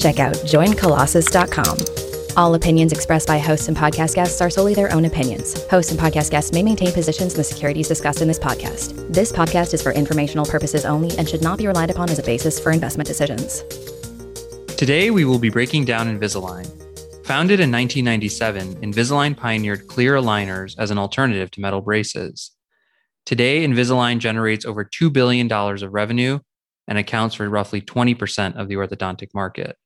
check out joincolossus.com. All opinions expressed by hosts and podcast guests are solely their own opinions. Hosts and podcast guests may maintain positions in the securities discussed in this podcast. This podcast is for informational purposes only and should not be relied upon as a basis for investment decisions. Today, we will be breaking down Invisalign. Founded in 1997, Invisalign pioneered clear aligners as an alternative to metal braces. Today, Invisalign generates over $2 billion of revenue and accounts for roughly 20% of the orthodontic market.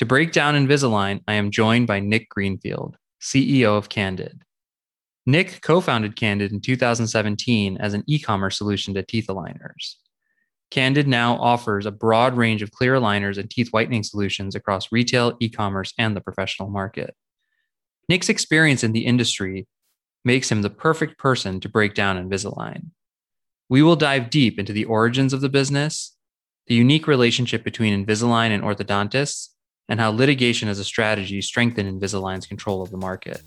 To break down Invisalign, I am joined by Nick Greenfield, CEO of Candid. Nick co founded Candid in 2017 as an e commerce solution to teeth aligners. Candid now offers a broad range of clear aligners and teeth whitening solutions across retail, e commerce, and the professional market. Nick's experience in the industry makes him the perfect person to break down Invisalign. We will dive deep into the origins of the business, the unique relationship between Invisalign and orthodontists, and how litigation as a strategy strengthened Invisalign's control of the market.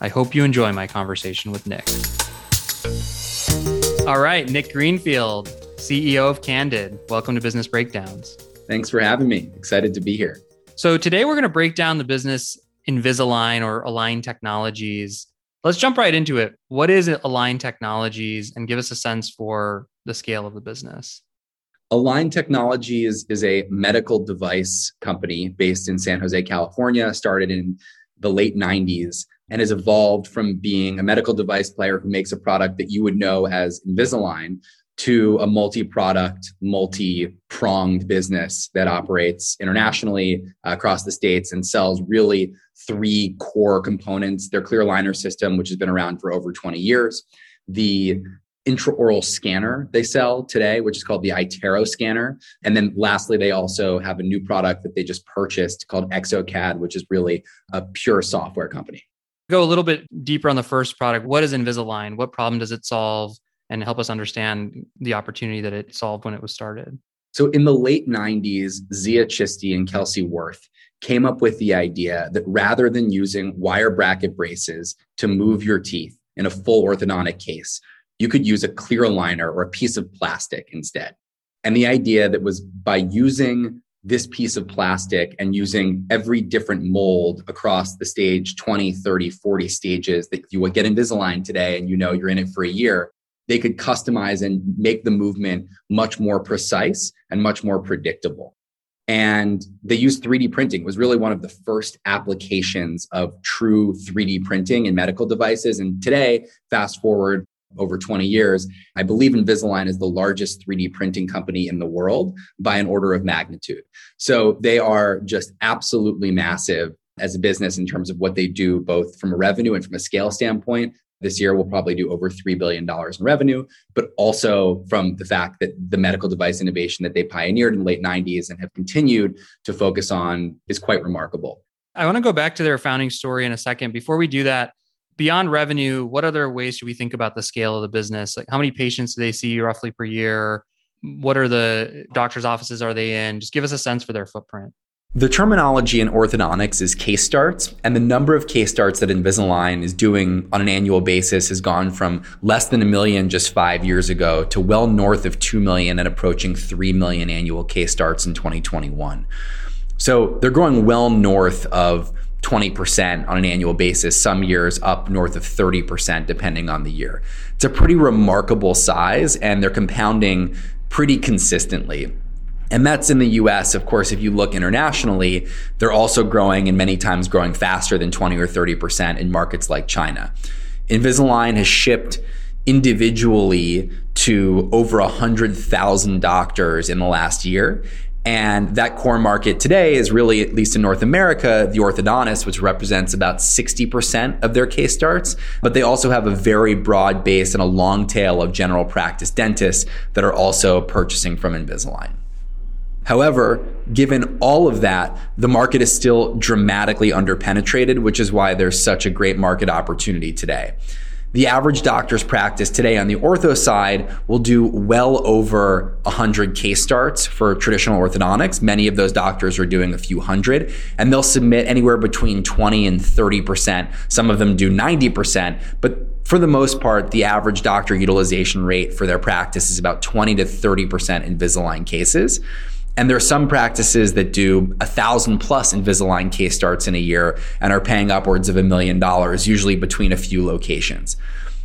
I hope you enjoy my conversation with Nick. All right, Nick Greenfield, CEO of Candid. Welcome to Business Breakdowns. Thanks for having me. Excited to be here. So, today we're going to break down the business Invisalign or Align Technologies. Let's jump right into it. What is Align Technologies and give us a sense for the scale of the business? Align Technologies is a medical device company based in San Jose, California, started in the late 90s and has evolved from being a medical device player who makes a product that you would know as Invisalign to a multi-product, multi-pronged business that operates internationally uh, across the states and sells really three core components. Their clear aligner system, which has been around for over 20 years, the intraoral scanner they sell today, which is called the iTero scanner. And then lastly, they also have a new product that they just purchased called exocad, which is really a pure software company. Go a little bit deeper on the first product. What is Invisalign? What problem does it solve? And help us understand the opportunity that it solved when it was started. So in the late 90s, Zia Chishti and Kelsey Wirth came up with the idea that rather than using wire bracket braces to move your teeth in a full orthodontic case, you could use a clear aligner or a piece of plastic instead. And the idea that was by using this piece of plastic and using every different mold across the stage 20, 30, 40 stages that you would get Invisalign today and you know you're in it for a year, they could customize and make the movement much more precise and much more predictable. And they used 3D printing. It was really one of the first applications of true 3D printing in medical devices. And today, fast forward over 20 years, I believe Invisalign is the largest 3D printing company in the world by an order of magnitude. So they are just absolutely massive as a business in terms of what they do, both from a revenue and from a scale standpoint. This year, we'll probably do over $3 billion in revenue, but also from the fact that the medical device innovation that they pioneered in the late 90s and have continued to focus on is quite remarkable. I want to go back to their founding story in a second. Before we do that, beyond revenue, what other ways should we think about the scale of the business? Like how many patients do they see roughly per year? What are the doctor's offices are they in? Just give us a sense for their footprint. The terminology in orthodontics is case starts, and the number of case starts that Invisalign is doing on an annual basis has gone from less than a million just five years ago to well north of 2 million and approaching 3 million annual case starts in 2021. So they're growing well north of 20% on an annual basis, some years up north of 30%, depending on the year. It's a pretty remarkable size, and they're compounding pretty consistently. And that's in the US. Of course, if you look internationally, they're also growing and many times growing faster than 20 or 30% in markets like China. Invisalign has shipped individually to over 100,000 doctors in the last year. And that core market today is really, at least in North America, the orthodontist, which represents about 60% of their case starts. But they also have a very broad base and a long tail of general practice dentists that are also purchasing from Invisalign. However, given all of that, the market is still dramatically underpenetrated, which is why there's such a great market opportunity today. The average doctor's practice today on the ortho side will do well over 100 case starts for traditional orthodontics. Many of those doctors are doing a few hundred, and they'll submit anywhere between 20 and 30%. Some of them do 90%, but for the most part, the average doctor utilization rate for their practice is about 20 to 30% in Invisalign cases. And there are some practices that do a thousand plus Invisalign case starts in a year and are paying upwards of a million dollars, usually between a few locations.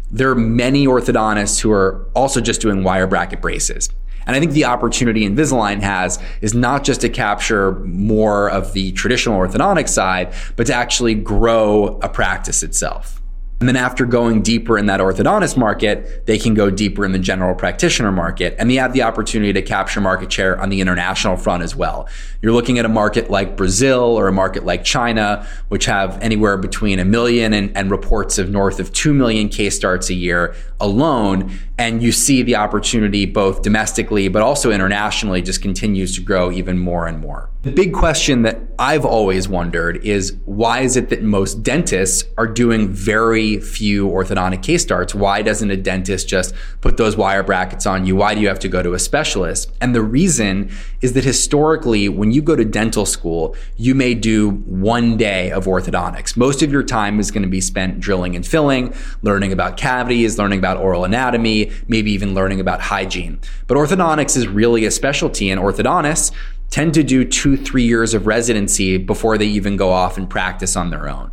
There are many orthodontists who are also just doing wire bracket braces. And I think the opportunity Invisalign has is not just to capture more of the traditional orthodontic side, but to actually grow a practice itself. And then after going deeper in that orthodontist market, they can go deeper in the general practitioner market. And they have the opportunity to capture market share on the international front as well. You're looking at a market like Brazil or a market like China, which have anywhere between a million and, and reports of north of 2 million case starts a year alone. And you see the opportunity both domestically, but also internationally just continues to grow even more and more. The big question that I've always wondered is why is it that most dentists are doing very few orthodontic case starts? Why doesn't a dentist just put those wire brackets on you? Why do you have to go to a specialist? And the reason is that historically, when you go to dental school, you may do one day of orthodontics. Most of your time is going to be spent drilling and filling, learning about cavities, learning about oral anatomy, maybe even learning about hygiene. But orthodontics is really a specialty, and orthodontists tend to do two, three years of residency before they even go off and practice on their own.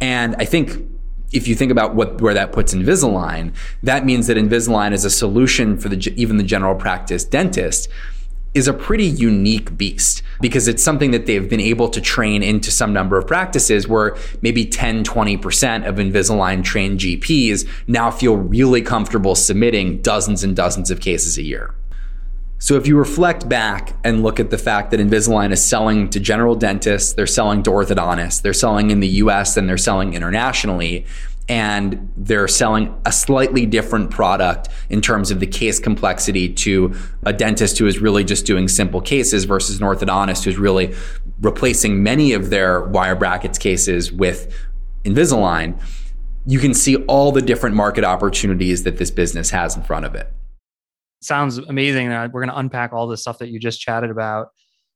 And I think if you think about what where that puts Invisalign, that means that Invisalign is a solution for the even the general practice dentist is a pretty unique beast because it's something that they've been able to train into some number of practices where maybe 10, 20% of Invisalign trained GPs now feel really comfortable submitting dozens and dozens of cases a year. So if you reflect back and look at the fact that Invisalign is selling to general dentists, they're selling to orthodontists, they're selling in the US and they're selling internationally, and they're selling a slightly different product in terms of the case complexity to a dentist who is really just doing simple cases versus an orthodontist who's really replacing many of their wire brackets cases with Invisalign. You can see all the different market opportunities that this business has in front of it sounds amazing. We're going to unpack all the stuff that you just chatted about.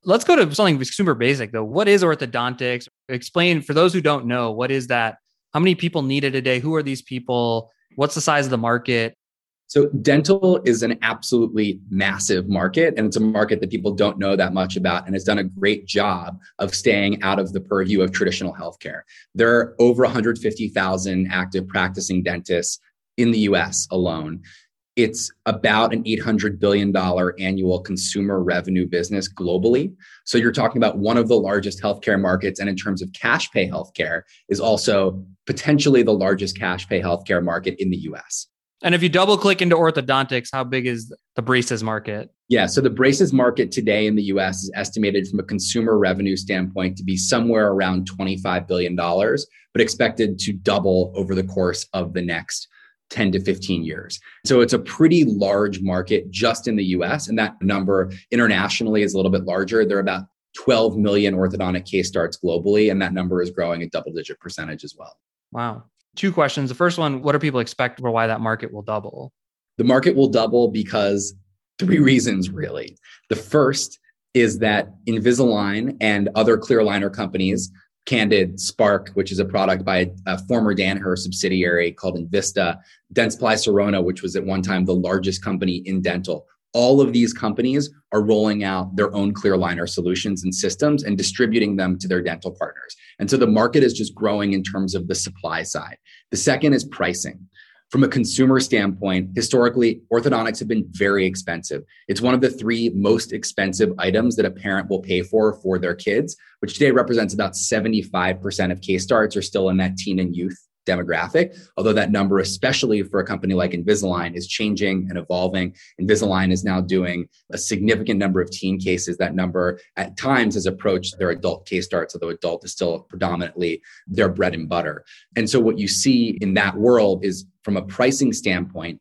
Let's go to something super basic though. What is orthodontics? Explain for those who don't know, what is that? How many people need it a day? Who are these people? What's the size of the market? So, dental is an absolutely massive market, and it's a market that people don't know that much about and has done a great job of staying out of the purview of traditional healthcare. There are over 150,000 active practicing dentists in the US alone. It's about an $800 billion annual consumer revenue business globally. So you're talking about one of the largest healthcare markets. And in terms of cash pay healthcare, is also potentially the largest cash pay healthcare market in the US. And if you double click into orthodontics, how big is the braces market? Yeah, so the braces market today in the US is estimated from a consumer revenue standpoint to be somewhere around $25 billion, but expected to double over the course of the next 10 to 15 years. So it's a pretty large market just in the US. And that number internationally is a little bit larger. There are about 12 million orthodontic case starts globally. And that number is growing at double digit percentage as well. Wow. Two questions. The first one what do people expect for why that market will double? The market will double because three reasons, really. The first is that Invisalign and other clear aligner companies Candid Spark, which is a product by a former Danaher subsidiary called Envista, Dentsply Sirona, which was at one time the largest company in dental. All of these companies are rolling out their own clear aligner solutions and systems and distributing them to their dental partners. And so the market is just growing in terms of the supply side. The second is pricing. From a consumer standpoint, historically, orthodontics have been very expensive. It's one of the three most expensive items that a parent will pay for for their kids, which today represents about 75% of case starts are still in that teen and youth demographic, although that number, especially for a company like Invisalign, is changing and evolving. Invisalign is now doing a significant number of teen cases. That number at times has approached their adult case starts, although adult is still predominantly their bread and butter. And so what you see in that world is from a pricing standpoint,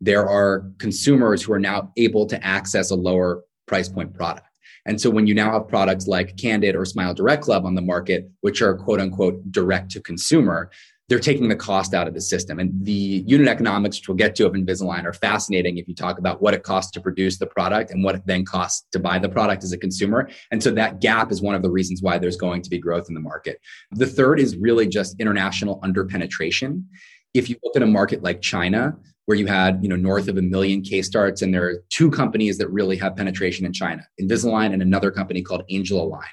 there are consumers who are now able to access a lower price point product. And so when you now have products like Candid or Smile Direct Club on the market, which are quote unquote direct to consumer, they're taking the cost out of the system. And the unit economics, which we'll get to of Invisalign, are fascinating if you talk about what it costs to produce the product and what it then costs to buy the product as a consumer. And so that gap is one of the reasons why there's going to be growth in the market. The third is really just international underpenetration. If you look at a market like China, where you had you know north of a million case starts and there are two companies that really have penetration in china invisalign and another company called angel align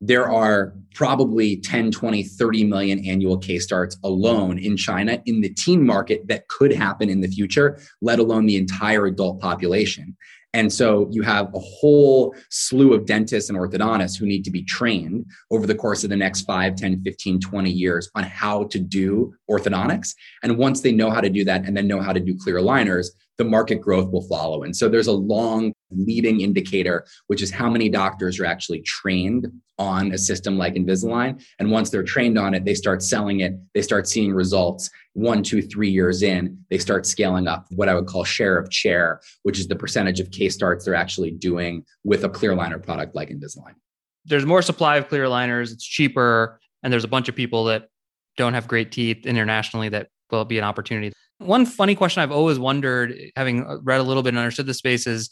there are probably 10, 20, 30 million annual case starts alone in China in the teen market that could happen in the future, let alone the entire adult population. And so you have a whole slew of dentists and orthodontists who need to be trained over the course of the next 5, 10, 15, 20 years on how to do orthodontics. And once they know how to do that and then know how to do clear aligners, the market growth will follow. And so there's a long leading indicator, which is how many doctors are actually trained on a system like Invisalign. And once they're trained on it, they start selling it, they start seeing results. One, two, three years in, they start scaling up what I would call share of chair, which is the percentage of case starts they're actually doing with a clear liner product like Invisalign. There's more supply of clear liners, it's cheaper, and there's a bunch of people that don't have great teeth internationally that will be an opportunity. One funny question I've always wondered, having read a little bit and understood the space, is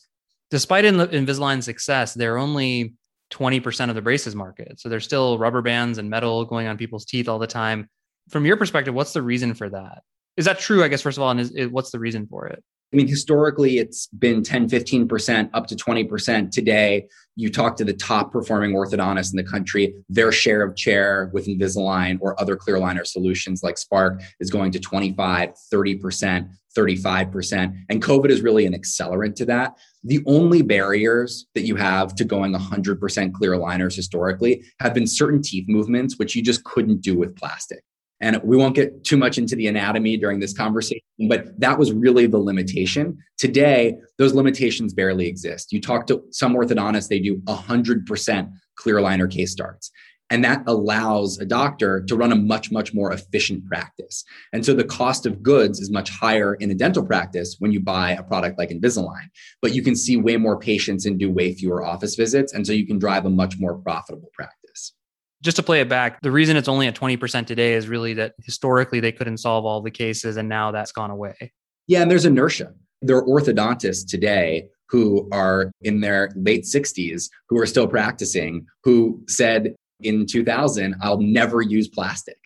despite Invisalign's success, they're only 20% of the braces market. So there's still rubber bands and metal going on people's teeth all the time. From your perspective, what's the reason for that? Is that true, I guess, first of all? And is, what's the reason for it? I mean, historically, it's been 10, 15%, up to 20%. Today, you talk to the top performing orthodontists in the country, their share of chair with Invisalign or other clear aligner solutions like Spark is going to 25, 30%, 35%. And COVID is really an accelerant to that. The only barriers that you have to going 100% clear aligners historically have been certain teeth movements, which you just couldn't do with plastic. And we won't get too much into the anatomy during this conversation, but that was really the limitation. Today, those limitations barely exist. You talk to some orthodontists, they do 100% clear aligner case starts. And that allows a doctor to run a much, much more efficient practice. And so the cost of goods is much higher in a dental practice when you buy a product like Invisalign, but you can see way more patients and do way fewer office visits. And so you can drive a much more profitable practice just to play it back, the reason it's only at 20% today is really that historically they couldn't solve all the cases and now that's gone away. Yeah, and there's inertia. There are orthodontists today who are in their late 60s who are still practicing who said in 2000, I'll never use plastic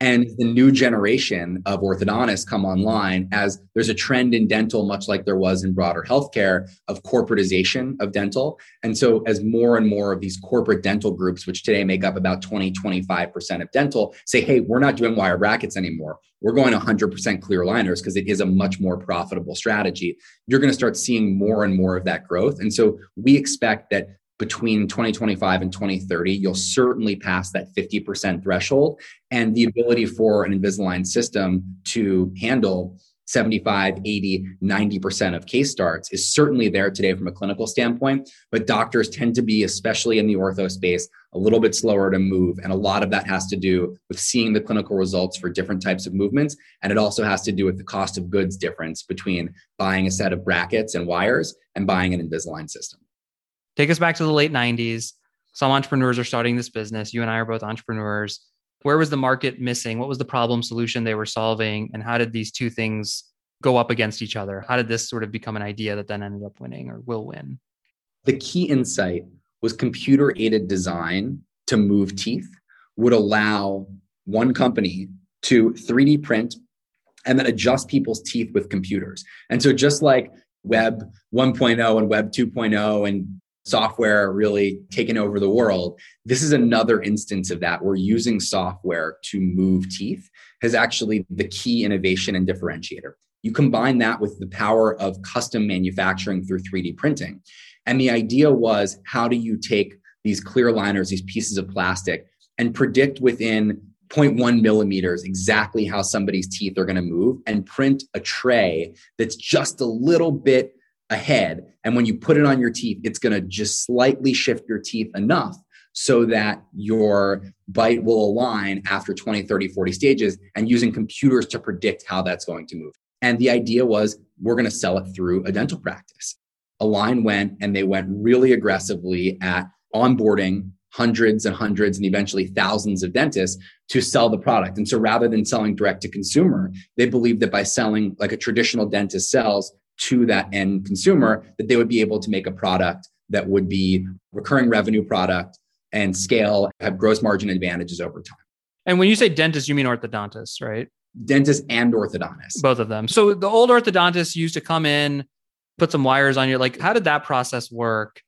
and the new generation of orthodontists come online as there's a trend in dental much like there was in broader healthcare of corporatization of dental. And so as more and more of these corporate dental groups which today make up about 20 25% of dental say hey we're not doing wire brackets anymore. We're going 100% clear liners because it is a much more profitable strategy. You're going to start seeing more and more of that growth. And so we expect that between 2025 and 2030, you'll certainly pass that 50% threshold. And the ability for an Invisalign system to handle 75, 80, 90% of case starts is certainly there today from a clinical standpoint. But doctors tend to be, especially in the ortho space, a little bit slower to move. And a lot of that has to do with seeing the clinical results for different types of movements. And it also has to do with the cost of goods difference between buying a set of brackets and wires and buying an Invisalign system take us back to the late 90s. Some entrepreneurs are starting this business. You and I are both entrepreneurs. Where was the market missing? What was the problem solution they were solving? And how did these two things go up against each other? How did this sort of become an idea that then ended up winning or will win? The key insight was computer aided design to move teeth would allow one company to 3D print and then adjust people's teeth with computers. And so just like Web 1.0 and Web 2.0 and software really taken over the world. This is another instance of that. We're using software to move teeth has actually the key innovation and differentiator. You combine that with the power of custom manufacturing through 3D printing. And the idea was how do you take these clear liners, these pieces of plastic, and predict within 0.1 millimeters exactly how somebody's teeth are going to move and print a tray that's just a little bit ahead. And when you put it on your teeth, it's going to just slightly shift your teeth enough so that your bite will align after 20, 30, 40 stages and using computers to predict how that's going to move. And the idea was we're going to sell it through a dental practice. Align went and they went really aggressively at onboarding hundreds and hundreds and eventually thousands of dentists to sell the product. And so rather than selling direct to consumer, they believed that by selling like a traditional dentist sells to that end consumer, that they would be able to make a product that would be recurring revenue product and scale, have gross margin advantages over time. And when you say dentist, you mean orthodontist, right? Dentist and orthodontist. Both of them. So the old orthodontist used to come in, put some wires on you. Like, how did that process work?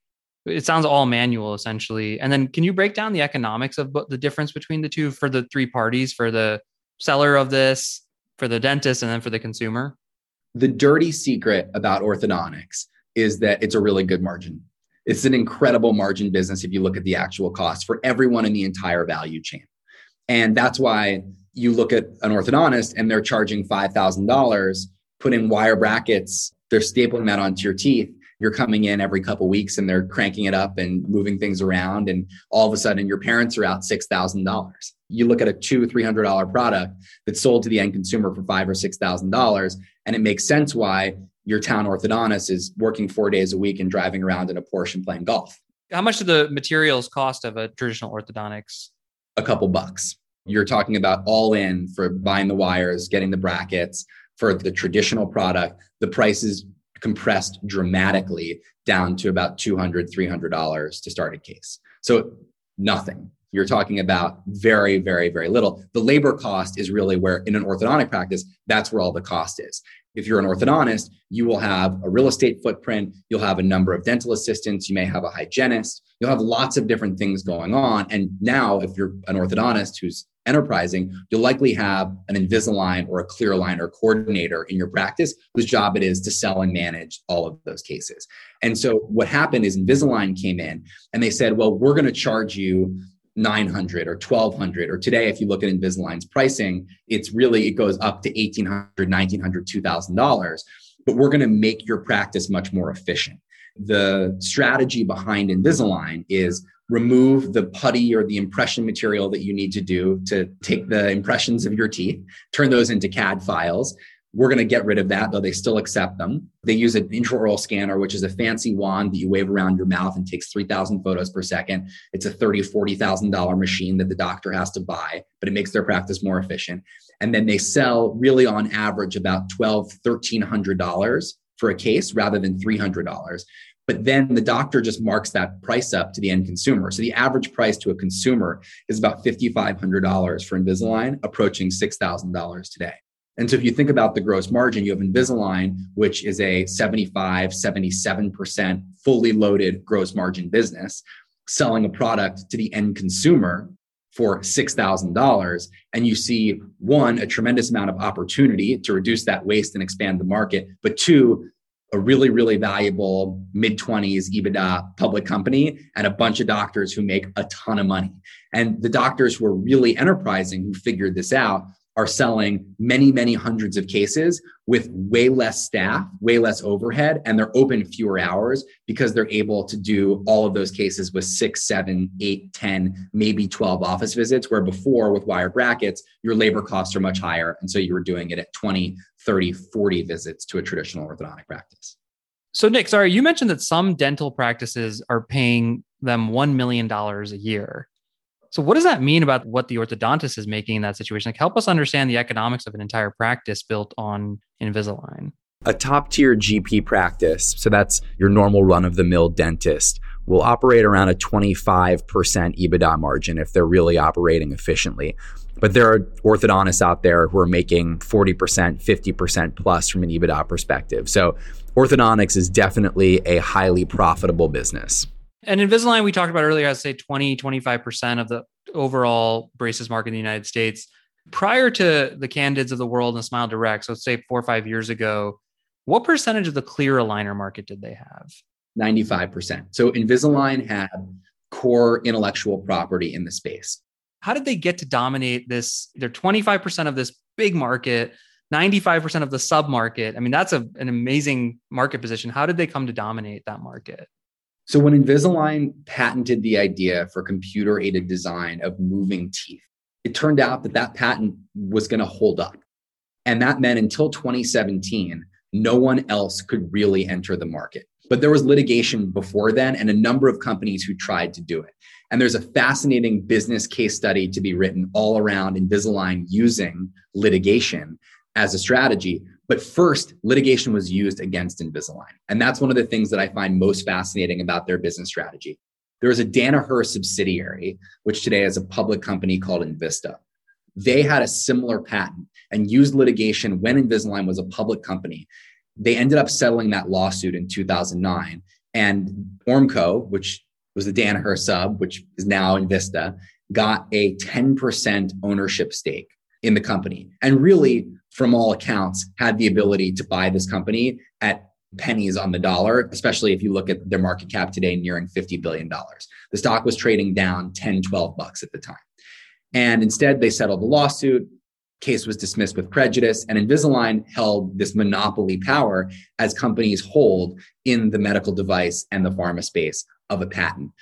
It sounds all manual essentially. And then can you break down the economics of the difference between the two for the three parties, for the seller of this, for the dentist, and then for the consumer? The dirty secret about orthodontics is that it's a really good margin. It's an incredible margin business if you look at the actual cost for everyone in the entire value chain. And that's why you look at an orthodontist and they're charging $5,000, putting wire brackets, they're stapling that onto your teeth you're coming in every couple weeks and they're cranking it up and moving things around and all of a sudden your parents are out $6000 you look at a two $300 product that's sold to the end consumer for five or $6000 and it makes sense why your town orthodontist is working four days a week and driving around in a porsche and playing golf how much do the materials cost of a traditional orthodontics a couple bucks you're talking about all in for buying the wires getting the brackets for the traditional product the price is compressed dramatically down to about $200, $300 to start a case. So nothing. You're talking about very, very, very little. The labor cost is really where, in an orthodontic practice, that's where all the cost is. If you're an orthodontist, you will have a real estate footprint, you'll have a number of dental assistants, you may have a hygienist, you'll have lots of different things going on. And now, if you're an orthodontist who's enterprising, you'll likely have an Invisalign or a clear aligner coordinator in your practice whose job it is to sell and manage all of those cases. And so what happened is Invisalign came in and they said, well, we're going to charge you 900 or 1200 or today if you look at Invisalign's pricing, it's really it goes up to 1800, 1900, 2000 dollars, but we're going to make your practice much more efficient. The strategy behind Invisalign is remove the putty or the impression material that you need to do to take the impressions of your teeth, turn those into CAD files. We're going to get rid of that, though they still accept them. They use an intraoral scanner, which is a fancy wand that you wave around your mouth and takes 3,000 photos per second. It's a $30,000, $40,000 machine that the doctor has to buy, but it makes their practice more efficient. And then they sell really on average about $1,200, $1,300 for a case rather than $300. But then the doctor just marks that price up to the end consumer. So the average price to a consumer is about $5,500 for Invisalign, approaching $6,000 today. And so if you think about the gross margin, you have Invisalign, which is a 75, 77% fully loaded gross margin business, selling a product to the end consumer for $6,000. And you see, one, a tremendous amount of opportunity to reduce that waste and expand the market, but two, a really, really valuable mid 20s EBITDA public company and a bunch of doctors who make a ton of money. And the doctors who are really enterprising, who figured this out, are selling many, many hundreds of cases with way less staff, way less overhead, and they're open fewer hours because they're able to do all of those cases with six, seven, eight, 10, maybe 12 office visits, where before with wire brackets, your labor costs are much higher. And so you were doing it at 20, 30, 40 visits to a traditional orthodontic practice. So, Nick, sorry, you mentioned that some dental practices are paying them $1 million a year. So, what does that mean about what the orthodontist is making in that situation? Like, help us understand the economics of an entire practice built on Invisalign. A top tier GP practice, so that's your normal run of the mill dentist, will operate around a 25% EBITDA margin if they're really operating efficiently. But there are orthodontists out there who are making 40%, 50% plus from an EBITDA perspective. So orthodontics is definitely a highly profitable business. And Invisalign, we talked about earlier, I'd say 20, 25% of the overall braces market in the United States. Prior to the Candids of the world and Smile Direct, so let's say four or five years ago, what percentage of the clear aligner market did they have? 95%. So Invisalign had core intellectual property in the space. How did they get to dominate this? They're 25% of this big market, 95% of the sub market. I mean, that's a, an amazing market position. How did they come to dominate that market? So, when Invisalign patented the idea for computer aided design of moving teeth, it turned out that that patent was going to hold up. And that meant until 2017, no one else could really enter the market. But there was litigation before then and a number of companies who tried to do it. And there's a fascinating business case study to be written all around Invisalign using litigation as a strategy. But first, litigation was used against Invisalign. And that's one of the things that I find most fascinating about their business strategy. There was a Danaher subsidiary, which today is a public company called Envista. They had a similar patent and used litigation when Invisalign was a public company. They ended up settling that lawsuit in 2009. And Ormco, which was the Danaher sub, which is now Envista, got a 10% ownership stake in the company. And really, from all accounts, had the ability to buy this company at pennies on the dollar, especially if you look at their market cap today nearing $50 billion. The stock was trading down 10, 12 bucks at the time. And instead, they settled the lawsuit. Case was dismissed with prejudice, and Invisalign held this monopoly power as companies hold in the medical device and the pharma space of a patent.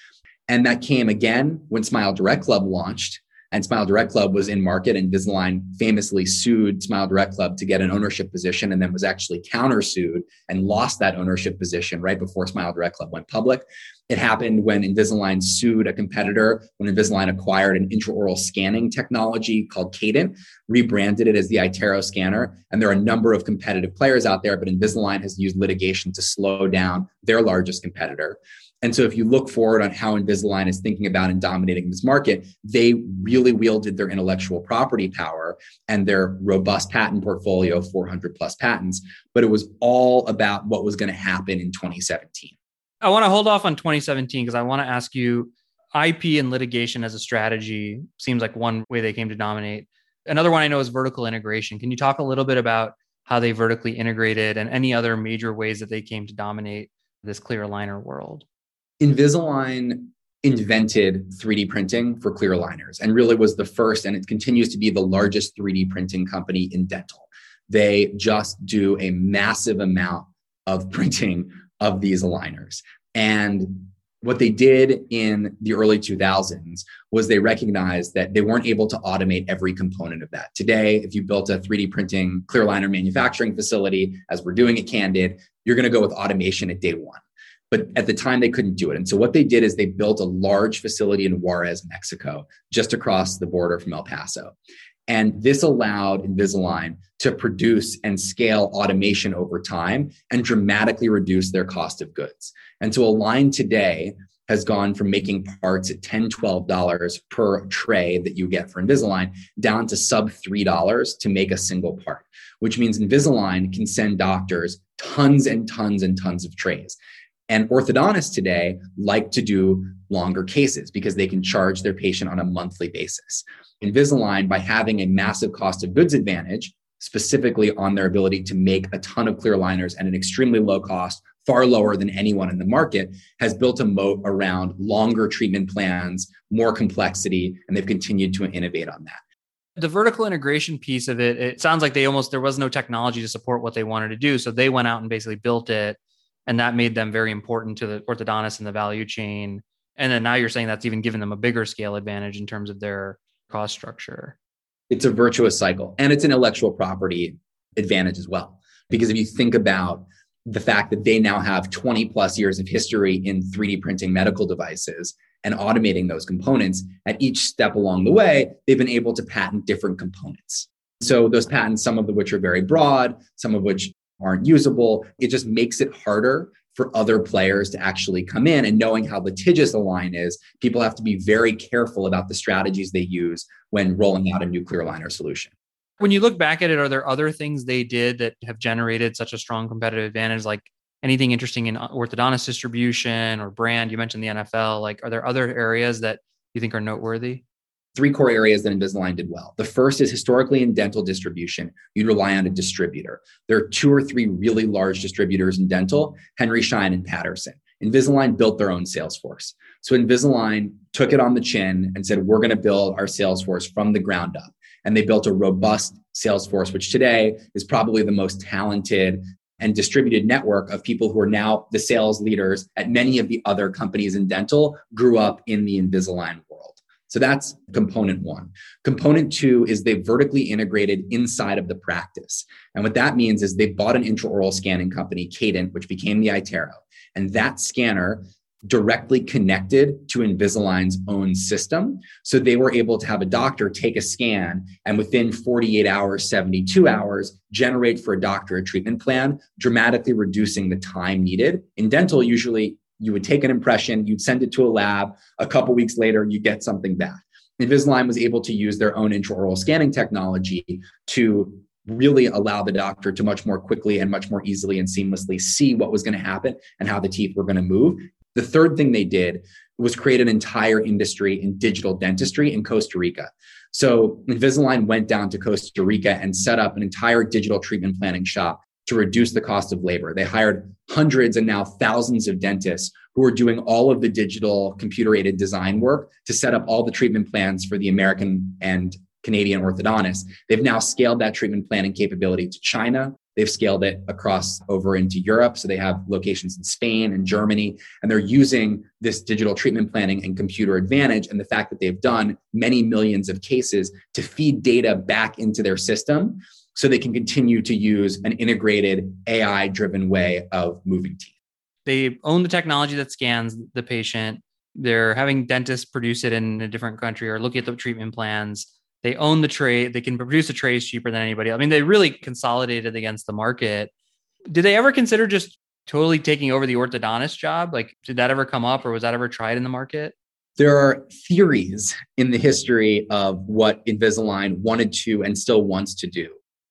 And that came again when Smile Direct Club launched and Smile Direct Club was in market, and Invisalign famously sued Smile Direct Club to get an ownership position and then was actually countersued and lost that ownership position right before Smile Direct Club went public. It happened when Invisalign sued a competitor when Invisalign acquired an intraoral scanning technology called Cadent, rebranded it as the iTero scanner. And there are a number of competitive players out there, but Invisalign has used litigation to slow down their largest competitor. And so if you look forward on how Invisalign is thinking about and dominating this market, they really wielded their intellectual property power and their robust patent portfolio, 400 plus patents, but it was all about what was going to happen in 2017. I want to hold off on 2017 because I want to ask you IP and litigation as a strategy seems like one way they came to dominate. Another one I know is vertical integration. Can you talk a little bit about how they vertically integrated and any other major ways that they came to dominate this clear aligner world? Invisalign invented 3D printing for clear aligners and really was the first, and it continues to be the largest 3D printing company in dental. They just do a massive amount of printing of these aligners. And what they did in the early 2000s was they recognized that they weren't able to automate every component of that. Today, if you built a 3D printing clear aligner manufacturing facility, as we're doing at Candid, you're going to go with automation at day one. But at the time, they couldn't do it. And so what they did is they built a large facility in Juarez, Mexico, just across the border from El Paso. And this allowed Invisalign to produce and scale automation over time and dramatically reduce their cost of goods. And so Align today has gone from making parts at $10, $12 per tray that you get for Invisalign down to sub $3 to make a single part, which means Invisalign can send doctors tons and tons and tons of trays. And orthodontists today like to do longer cases because they can charge their patient on a monthly basis. Invisalign, by having a massive cost of goods advantage, specifically on their ability to make a ton of clear liners at an extremely low cost, far lower than anyone in the market, has built a moat around longer treatment plans, more complexity, and they've continued to innovate on that the vertical integration piece of it it sounds like they almost there was no technology to support what they wanted to do so they went out and basically built it and that made them very important to the orthodontist in the value chain. And then now you're saying that's even given them a bigger scale advantage in terms of their cost structure. It's a virtuous cycle and it's an intellectual property advantage as well. Because if you think about the fact that they now have 20 plus years of history in 3d printing medical devices and automating those components at each step along the way they've been able to patent different components. So those patents some of which are very broad some of which aren't usable. It just makes it harder for other players to actually come in and knowing how litigious the line is, people have to be very careful about the strategies they use when rolling out a new clear aligner solution. When you look back at it, are there other things they did that have generated such a strong competitive advantage? Like anything interesting in orthodontist distribution or brand? You mentioned the NFL. Like, are there other areas that you think are noteworthy? Three core areas that Invisalign did well. The first is historically in dental distribution, you'd rely on a distributor. There are two or three really large distributors in dental Henry Schein and Patterson. Invisalign built their own sales force. So Invisalign took it on the chin and said, We're going to build our sales force from the ground up. And they built a robust sales force, which today is probably the most talented and distributed network of people who are now the sales leaders at many of the other companies in dental, grew up in the Invisalign so that's component one. Component two is they vertically integrated inside of the practice. And what that means is they bought an intraoral scanning company, Cadent, which became the iTero. And that scanner directly connected to Invisalign's own system. So they were able to have a doctor take a scan and within 48 hours, 72 hours, generate for a doctor a treatment plan, dramatically reducing the time needed. In dental, usually you would take an impression, you'd send it to a lab, a couple weeks later, you get something back. Invisalign was able to use their own intraoral scanning technology to really allow the doctor to much more quickly and much more easily and seamlessly see what was going to happen and how the teeth were going to move the third thing they did was create an entire industry in digital dentistry in Costa Rica. So Invisalign went down to Costa Rica and set up an entire digital treatment planning shop to reduce the cost of labor. They hired hundreds and now thousands of dentists who are doing all of the digital computer aided design work to set up all the treatment plans for the American and Canadian orthodontists. They've now scaled that treatment planning capability to China, They've scaled it across over into Europe. So they have locations in Spain and Germany, and they're using this digital treatment planning and computer advantage and the fact that they've done many millions of cases to feed data back into their system so they can continue to use an integrated AI driven way of moving teeth. They own the technology that scans the patient. They're having dentists produce it in a different country or look at the treatment plans they own the tray. They can produce a trays cheaper than anybody. I mean, they really consolidated against the market. Did they ever consider just totally taking over the orthodontist job? Like, did that ever come up or was that ever tried in the market? There are theories in the history of what Invisalign wanted to and still wants to do.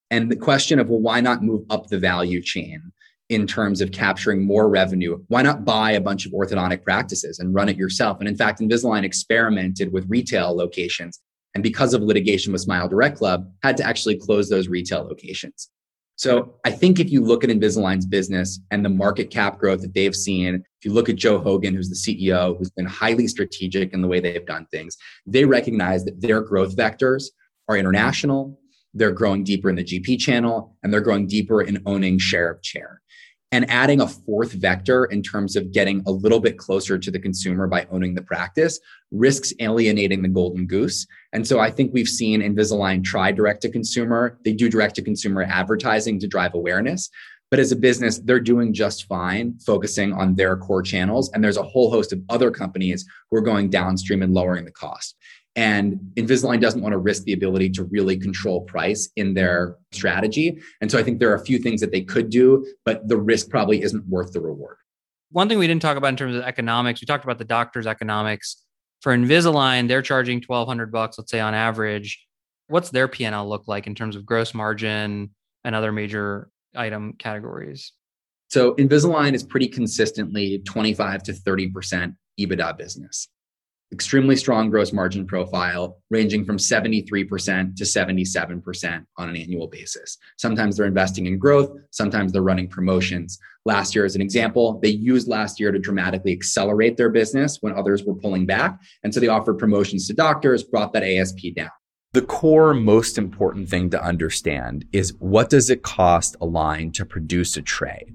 And the question of, well, why not move up the value chain in terms of capturing more revenue? Why not buy a bunch of orthodontic practices and run it yourself? And in fact, Invisalign experimented with retail locations and because of litigation with Smile Direct Club, had to actually close those retail locations. So I think if you look at Invisalign's business and the market cap growth that they've seen, if you look at Joe Hogan, who's the CEO, who's been highly strategic in the way they've done things, they recognize that their growth vectors are international, they're growing deeper in the GP channel, and they're growing deeper in owning share of chair and adding a fourth vector in terms of getting a little bit closer to the consumer by owning the practice risks alienating the golden goose. And so I think we've seen Invisalign try direct to consumer. They do direct to consumer advertising to drive awareness. But as a business, they're doing just fine focusing on their core channels. And there's a whole host of other companies who are going downstream and lowering the cost. And Invisalign doesn't want to risk the ability to really control price in their strategy. And so I think there are a few things that they could do, but the risk probably isn't worth the reward. One thing we didn't talk about in terms of economics, we talked about the doctor's economics. For Invisalign, they're charging 1200 bucks, let's say on average. What's their P&L look like in terms of gross margin and other major item categories? So Invisalign is pretty consistently 25 to 30% EBITDA business extremely strong gross margin profile, ranging from 73% to 77% on an annual basis. Sometimes they're investing in growth, sometimes they're running promotions. Last year, as an example, they used last year to dramatically accelerate their business when others were pulling back. And so they offered promotions to doctors, brought that ASP down. The core most important thing to understand is what does it cost Align to produce a tray?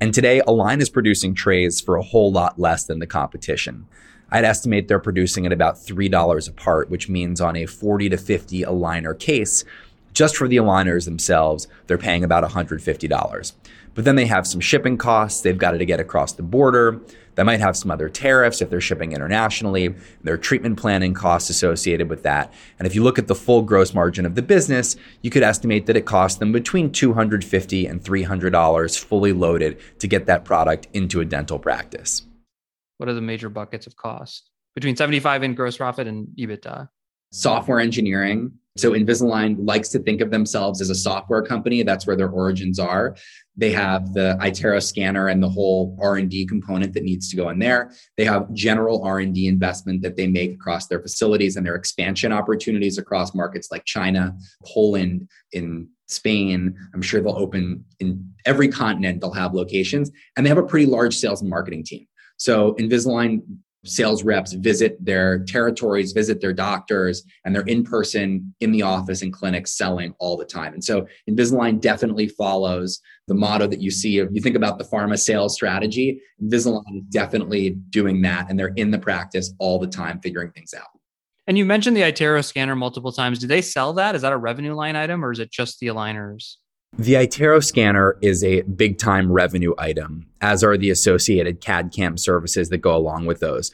And today, Align is producing trays for a whole lot less than the competition. I'd estimate they're producing at about $3 a part, which means on a 40 to 50 aligner case, just for the aligners themselves, they're paying about $150. But then they have some shipping costs. They've got to get across the border. They might have some other tariffs if they're shipping internationally. There are treatment planning costs associated with that. And if you look at the full gross margin of the business, you could estimate that it costs them between 250 and $300 fully loaded to get that product into a dental practice. What are the major buckets of cost between 75 in gross profit and EBITDA? Software engineering. So Invisalign likes to think of themselves as a software company. That's where their origins are. They have the iTero scanner and the whole R&D component that needs to go in there. They have general R&D investment that they make across their facilities and their expansion opportunities across markets like China, Poland, in Spain. I'm sure they'll open in every continent, they'll have locations. And they have a pretty large sales and marketing team. So Invisalign sales reps visit their territories, visit their doctors, and they're in person in the office and clinics selling all the time. And so Invisalign definitely follows the motto that you see. If you think about the pharma sales strategy, Invisalign is definitely doing that, and they're in the practice all the time figuring things out. And you mentioned the iTero scanner multiple times. Do they sell that? Is that a revenue line item or is it just the aligners? The iTero scanner is a big time revenue item, as are the associated CAD CAM services that go along with those.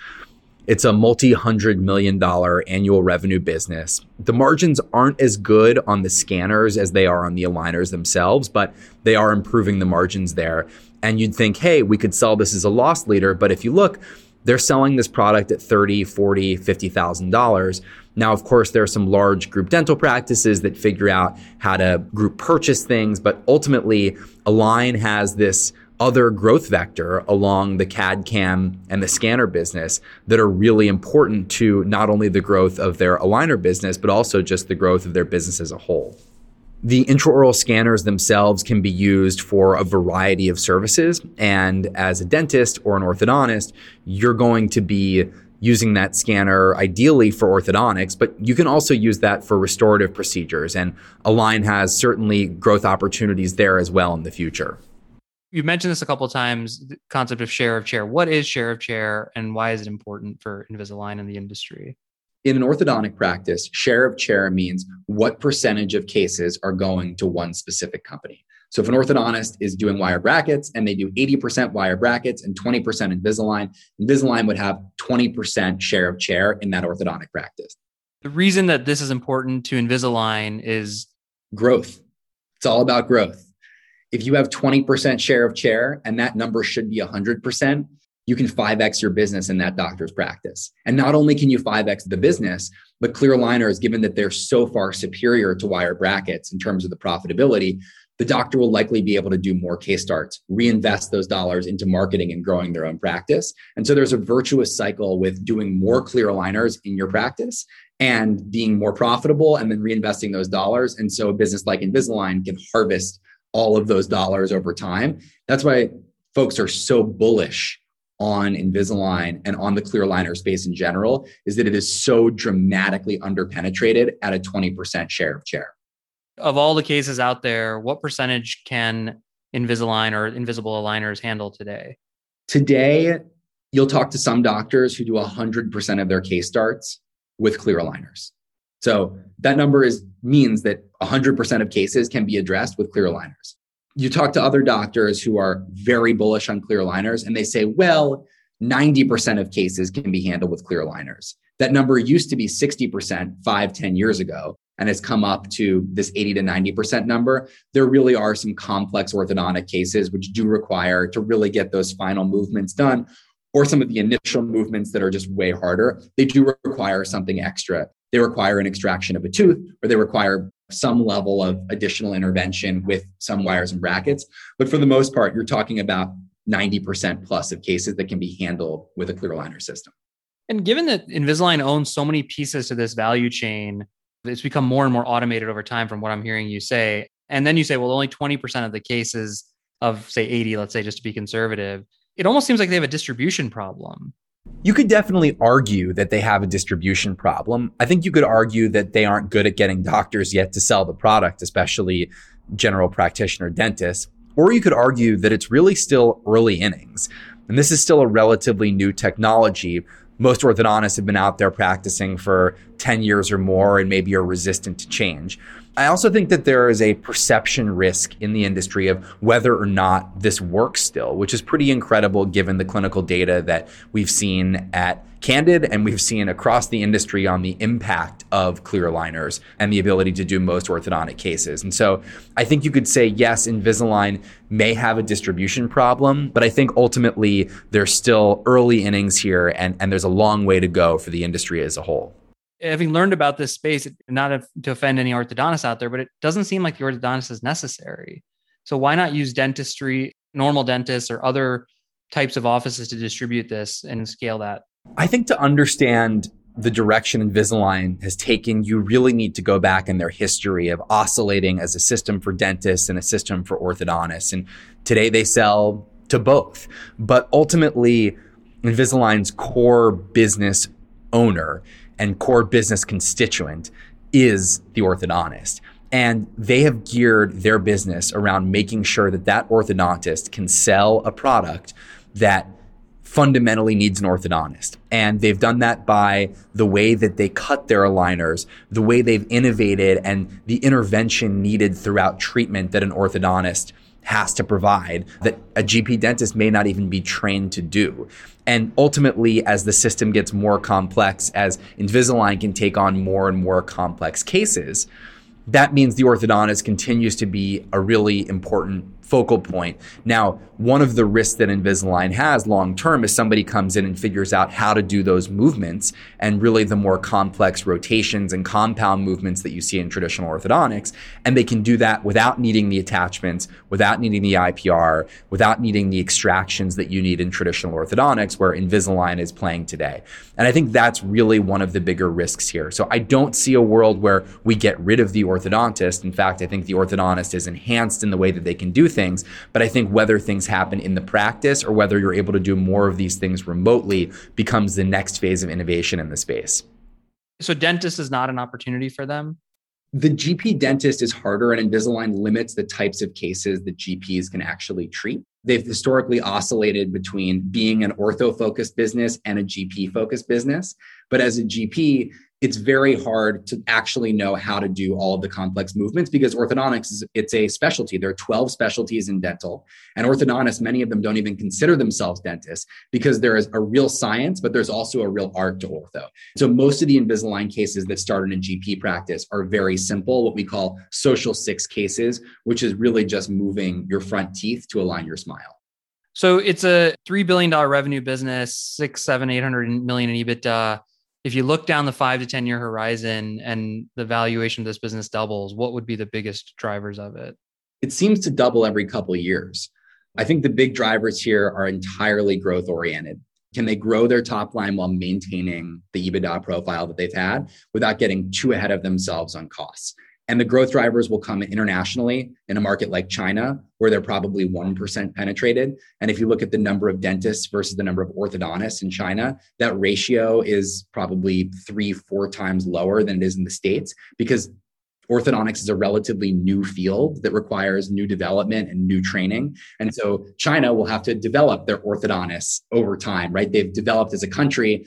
It's a multi hundred million dollar annual revenue business. The margins aren't as good on the scanners as they are on the aligners themselves, but they are improving the margins there. And you'd think, hey, we could sell this as a loss leader. But if you look, they're selling this product at 30, 40, $50,000. Now, of course, there are some large group dental practices that figure out how to group purchase things, but ultimately, Align has this other growth vector along the CAD CAM and the scanner business that are really important to not only the growth of their aligner business, but also just the growth of their business as a whole. The intraoral scanners themselves can be used for a variety of services. And as a dentist or an orthodontist, you're going to be using that scanner ideally for orthodontics, but you can also use that for restorative procedures. And Align has certainly growth opportunities there as well in the future. You've mentioned this a couple of times, the concept of share of chair. What is share of chair and why is it important for Invisalign in the industry? In an orthodontic practice, share of chair means what percentage of cases are going to one specific company. So if an orthodontist is doing wire brackets and they do 80% wire brackets and 20% Invisalign, Invisalign would have 20% share of chair in that orthodontic practice. The reason that this is important to Invisalign is growth. It's all about growth if you have 20% share of chair and that number should be 100%, you can 5x your business in that doctor's practice. And not only can you 5x the business, but clear aligners, given that they're so far superior to wire brackets in terms of the profitability, the doctor will likely be able to do more case starts, reinvest those dollars into marketing and growing their own practice. And so there's a virtuous cycle with doing more clear aligners in your practice and being more profitable and then reinvesting those dollars. And so a business like Invisalign can harvest all of those dollars over time. That's why folks are so bullish on Invisalign and on the clear aligner space in general is that it is so dramatically underpenetrated at a 20% share of chair. Of all the cases out there, what percentage can Invisalign or invisible aligners handle today? Today, you'll talk to some doctors who do 100% of their case starts with clear aligners. So that number is means that 100% of cases can be addressed with clear aligners. You talk to other doctors who are very bullish on clear aligners and they say, well, 90% of cases can be handled with clear aligners. That number used to be 60% five, 10 years ago and has come up to this 80 to 90% number. There really are some complex orthodontic cases which do require to really get those final movements done or some of the initial movements that are just way harder. They do require something extra they require an extraction of a tooth or they require some level of additional intervention with some wires and brackets. But for the most part, you're talking about 90% plus of cases that can be handled with a clear aligner system. And given that Invisalign owns so many pieces to this value chain, it's become more and more automated over time from what I'm hearing you say. And then you say, well, only 20% of the cases of, say, 80, let's say, just to be conservative, it almost seems like they have a distribution problem. You could definitely argue that they have a distribution problem. I think you could argue that they aren't good at getting doctors yet to sell the product, especially general practitioner dentists. Or you could argue that it's really still early innings. And this is still a relatively new technology. Most orthodontists have been out there practicing for 10 years or more and maybe are resistant to change. I also think that there is a perception risk in the industry of whether or not this works still, which is pretty incredible given the clinical data that we've seen at Candid and we've seen across the industry on the impact of clear aligners and the ability to do most orthodontic cases. And so I think you could say, yes, Invisalign may have a distribution problem, but I think ultimately there's still early innings here and, and there's a long way to go for the industry as a whole having learned about this space, not to offend any orthodontists out there, but it doesn't seem like the orthodontist is necessary. So why not use dentistry, normal dentists, or other types of offices to distribute this and scale that? I think to understand the direction Invisalign has taken, you really need to go back in their history of oscillating as a system for dentists and a system for orthodontists. And today they sell to both. But ultimately, Invisalign's core business owner and core business constituent is the orthodontist. And they have geared their business around making sure that that orthodontist can sell a product that fundamentally needs an orthodontist. And they've done that by the way that they cut their aligners, the way they've innovated, and the intervention needed throughout treatment that an orthodontist has to provide that a GP dentist may not even be trained to do. And ultimately, as the system gets more complex, as Invisalign can take on more and more complex cases, that means the orthodontist continues to be a really important focal point. Now, one of the risks that Invisalign has long term is somebody comes in and figures out how to do those movements and really the more complex rotations and compound movements that you see in traditional orthodontics. And they can do that without needing the attachments, without needing the IPR, without needing the extractions that you need in traditional orthodontics, where Invisalign is playing today. And I think that's really one of the bigger risks here. So I don't see a world where we get rid of the orthodontist. In fact, I think the orthodontist is enhanced in the way that they can do things. But I think whether things happen in the practice or whether you're able to do more of these things remotely becomes the next phase of innovation in the space. So dentist is not an opportunity for them? The GP dentist is harder, and Invisalign limits the types of cases that GPs can actually treat. They've historically oscillated between being an ortho focused business and a GP focused business. But as a GP, it's very hard to actually know how to do all of the complex movements because orthodontics is it's a specialty. There are 12 specialties in dental and orthodontists many of them don't even consider themselves dentists because there is a real science but there's also a real art to ortho. So most of the invisalign cases that start in a gp practice are very simple what we call social six cases which is really just moving your front teeth to align your smile. So it's a $3 billion revenue business six seven eight hundred million in ebitda if you look down the five to 10 year horizon and the valuation of this business doubles, what would be the biggest drivers of it? It seems to double every couple of years. I think the big drivers here are entirely growth oriented. Can they grow their top line while maintaining the EBITDA profile that they've had without getting too ahead of themselves on costs? And the growth drivers will come internationally in a market like China, where they're probably 1% penetrated. And if you look at the number of dentists versus the number of orthodontists in China, that ratio is probably three, four times lower than it is in the States because orthodontics is a relatively new field that requires new development and new training. And so China will have to develop their orthodontists over time, right? They've developed as a country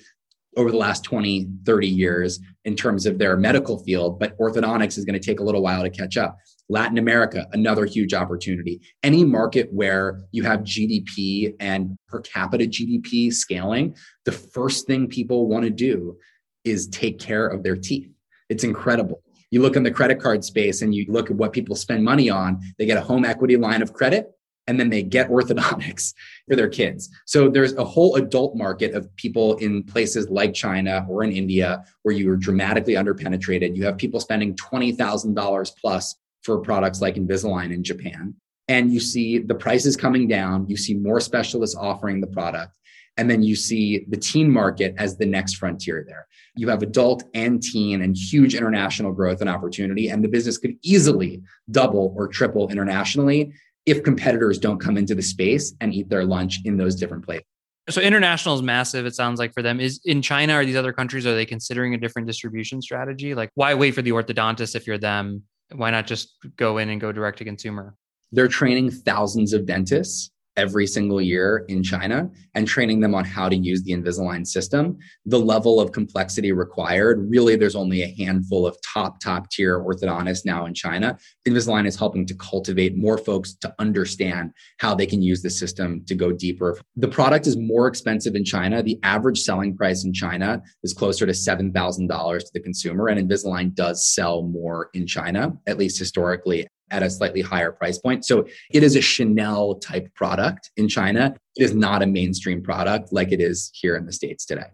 over the last 20, 30 years in terms of their medical field, but orthodontics is going to take a little while to catch up. Latin America, another huge opportunity. Any market where you have GDP and per capita GDP scaling, the first thing people want to do is take care of their teeth. It's incredible. You look in the credit card space and you look at what people spend money on, they get a home equity line of credit and then they get orthodontics for their kids. So there's a whole adult market of people in places like China or in India where you are dramatically underpenetrated. You have people spending $20,000 plus for products like Invisalign in Japan. And you see the prices coming down, you see more specialists offering the product. And then you see the teen market as the next frontier there. You have adult and teen and huge international growth and opportunity. And the business could easily double or triple internationally if competitors don't come into the space and eat their lunch in those different places. So international is massive. It sounds like for them is in China or these other countries. Are they considering a different distribution strategy? Like, why wait for the orthodontist if you're them? Why not just go in and go direct to consumer? They're training thousands of dentists every single year in China and training them on how to use the Invisalign system. The level of complexity required, really, there's only a handful of top, top tier orthodontists now in China. Invisalign is helping to cultivate more folks to understand how they can use the system to go deeper. The product is more expensive in China. The average selling price in China is closer to $7,000 to the consumer, and Invisalign does sell more in China, at least historically at a slightly higher price point. So it is a Chanel type product in China. It is not a mainstream product like it is here in the States today.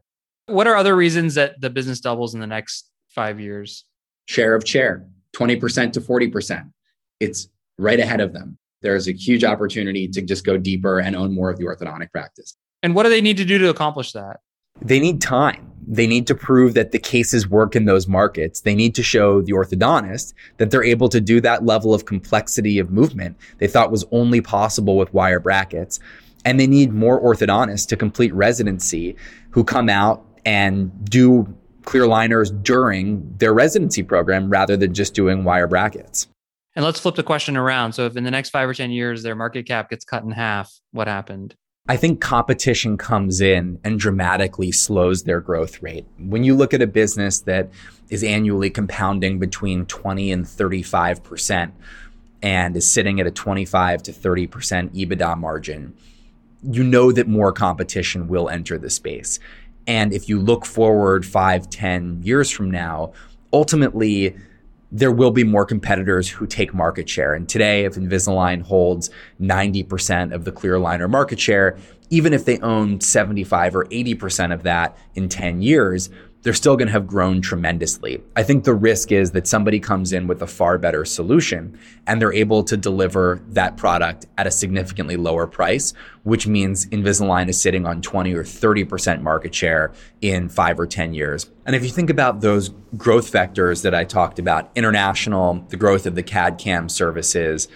What are other reasons that the business doubles in the next five years? Share of chair, 20% to 40%. It's right ahead of them. There's a huge opportunity to just go deeper and own more of the orthodontic practice. And what do they need to do to accomplish that? They need time they need to prove that the cases work in those markets. They need to show the orthodontist that they're able to do that level of complexity of movement they thought was only possible with wire brackets. And they need more orthodontists to complete residency who come out and do clear liners during their residency program rather than just doing wire brackets. And let's flip the question around. So if in the next five or 10 years their market cap gets cut in half, what happened? I think competition comes in and dramatically slows their growth rate. When you look at a business that is annually compounding between 20 and 35% and is sitting at a 25 to 30% EBITDA margin, you know that more competition will enter the space. And if you look forward five, ten years from now, ultimately, there will be more competitors who take market share. And today, if Invisalign holds 90% of the clear aligner market share, even if they own 75 or 80% of that in 10 years, they're still going to have grown tremendously. I think the risk is that somebody comes in with a far better solution and they're able to deliver that product at a significantly lower price, which means Invisalign is sitting on 20 or 30% market share in five or 10 years. And if you think about those growth vectors that I talked about, international, the growth of the CAD CAM services,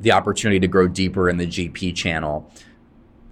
the opportunity to grow deeper in the GP channel,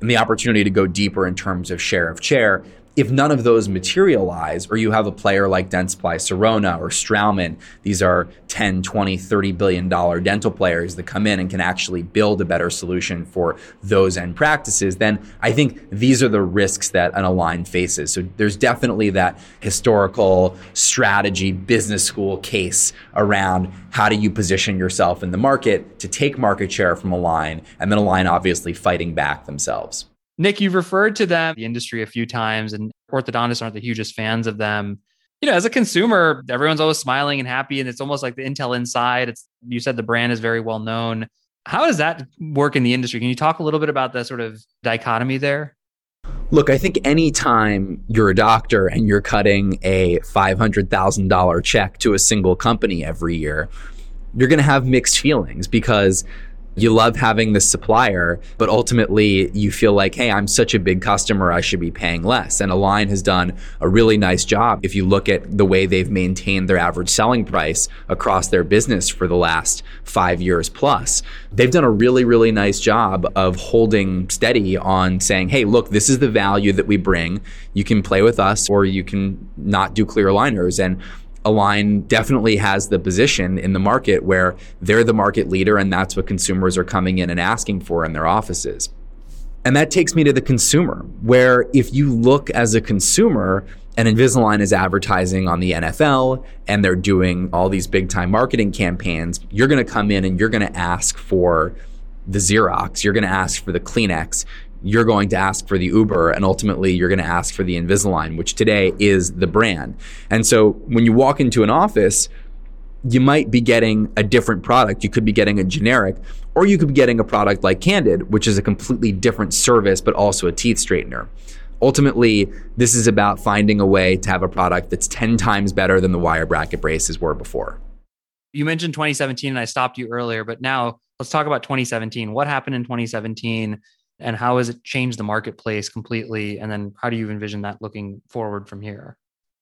and the opportunity to go deeper in terms of share of chair, if none of those materialize, or you have a player like Dentsply Sirona or Straumann, these are 10, 20, 30 billion dollar dental players that come in and can actually build a better solution for those end practices, then I think these are the risks that an Align faces. So there's definitely that historical strategy business school case around how do you position yourself in the market to take market share from Align, and then Align obviously fighting back themselves. Nick, you've referred to them, the industry, a few times, and orthodontists aren't the hugest fans of them. You know, as a consumer, everyone's always smiling and happy, and it's almost like the Intel inside. It's you said the brand is very well known. How does that work in the industry? Can you talk a little bit about the sort of dichotomy there? Look, I think anytime you're a doctor and you're cutting a $500,000 check to a single company every year, you're going to have mixed feelings because you love having the supplier, but ultimately you feel like, hey, I'm such a big customer, I should be paying less. And Align has done a really nice job. If you look at the way they've maintained their average selling price across their business for the last five years plus, they've done a really, really nice job of holding steady on saying, hey, look, this is the value that we bring. You can play with us or you can not do clear aligners. And Align definitely has the position in the market where they're the market leader and that's what consumers are coming in and asking for in their offices. And that takes me to the consumer, where if you look as a consumer, and Invisalign is advertising on the NFL and they're doing all these big time marketing campaigns, you're going to come in and you're going to ask for the Xerox, you're going to ask for the Kleenex, you're going to ask for the Uber and ultimately you're going to ask for the Invisalign, which today is the brand. And so when you walk into an office, you might be getting a different product. You could be getting a generic, or you could be getting a product like Candid, which is a completely different service, but also a teeth straightener. Ultimately, this is about finding a way to have a product that's 10 times better than the wire bracket braces were before. You mentioned 2017, and I stopped you earlier, but now let's talk about 2017. What happened in 2017? And how has it changed the marketplace completely? And then how do you envision that looking forward from here?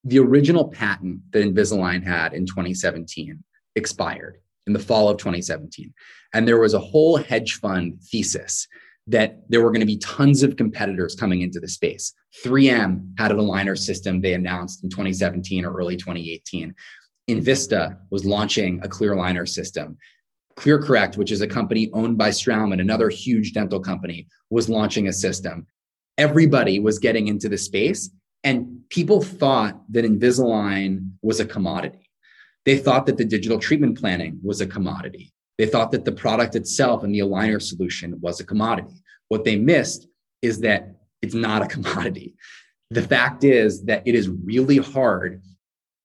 The original patent that Invisalign had in 2017 expired in the fall of 2017. And there was a whole hedge fund thesis that there were going to be tons of competitors coming into the space. 3M had an aligner system they announced in 2017 or early 2018. Envista was launching a clear aligner system. ClearCorrect, which is a company owned by Straumann, another huge dental company, was launching a system. Everybody was getting into the space, and people thought that Invisalign was a commodity. They thought that the digital treatment planning was a commodity. They thought that the product itself and the aligner solution was a commodity. What they missed is that it's not a commodity. The fact is that it is really hard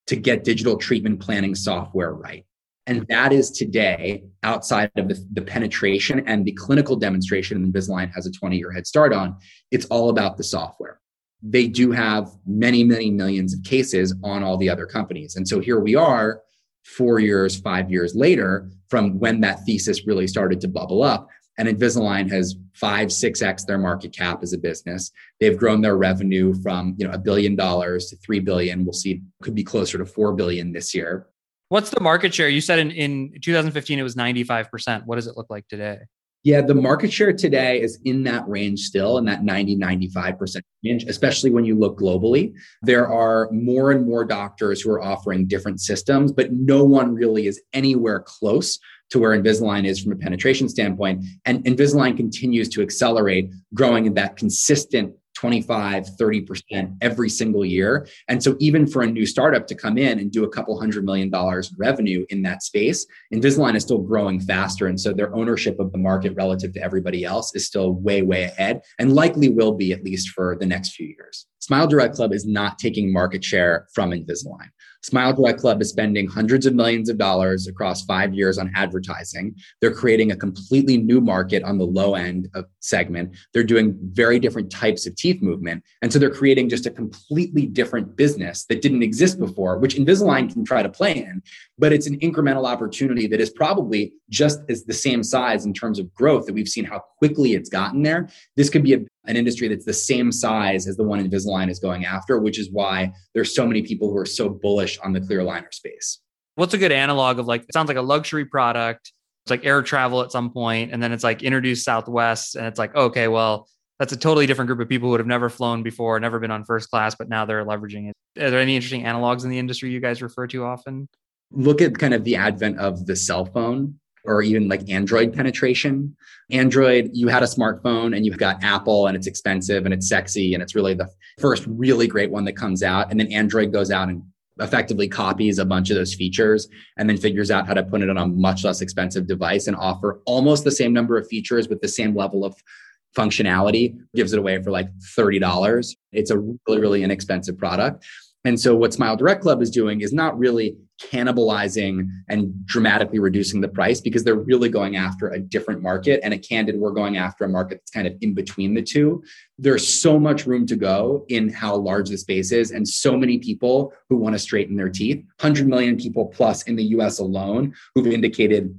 to get digital treatment planning software right. And that is today, outside of the, the, penetration and the clinical demonstration and Invisalign has a 20 year head start on, it's all about the software. They do have many, many millions of cases on all the other companies. And so here we are, four years, five years later, from when that thesis really started to bubble up. And Invisalign has five, six X their market cap as a business. They've grown their revenue from, you know, a billion dollars to three billion. We'll see, could be closer to four billion this year. What's the market share? You said in, in 2015 it was 95%. What does it look like today? Yeah, the market share today is in that range still, in that 90, 95% range, especially when you look globally. There are more and more doctors who are offering different systems, but no one really is anywhere close to where Invisalign is from a penetration standpoint. And Invisalign continues to accelerate, growing in that consistent 25, 30% every single year. And so even for a new startup to come in and do a couple hundred million dollars revenue in that space, Invisalign is still growing faster. And so their ownership of the market relative to everybody else is still way, way ahead and likely will be at least for the next few years. Smile Direct Club is not taking market share from Invisalign. Smile Direct Club is spending hundreds of millions of dollars across five years on advertising. They're creating a completely new market on the low end of segment. They're doing very different types of teeth movement. And so they're creating just a completely different business that didn't exist before, which Invisalign can try to play in. But it's an incremental opportunity that is probably just as the same size in terms of growth that we've seen how quickly it's gotten there. This could be a an industry that's the same size as the one Invisalign is going after, which is why there's so many people who are so bullish on the clear aligner space. What's a good analog of like, it sounds like a luxury product. It's like air travel at some point, and then it's like introduced Southwest, and it's like, okay, well, that's a totally different group of people who would have never flown before, never been on first class, but now they're leveraging it. Are there any interesting analogs in the industry you guys refer to often? Look at kind of the advent of the cell phone or even like Android penetration. Android, you had a smartphone and you've got Apple and it's expensive and it's sexy and it's really the first really great one that comes out. And then Android goes out and effectively copies a bunch of those features and then figures out how to put it on a much less expensive device and offer almost the same number of features with the same level of functionality, gives it away for like $30. It's a really, really inexpensive product. And so what Smile Direct Club is doing is not really cannibalizing and dramatically reducing the price because they're really going after a different market and a candid we're going after a market that's kind of in between the two. There's so much room to go in how large the space is and so many people who want to straighten their teeth. 100 million people plus in the US alone who've indicated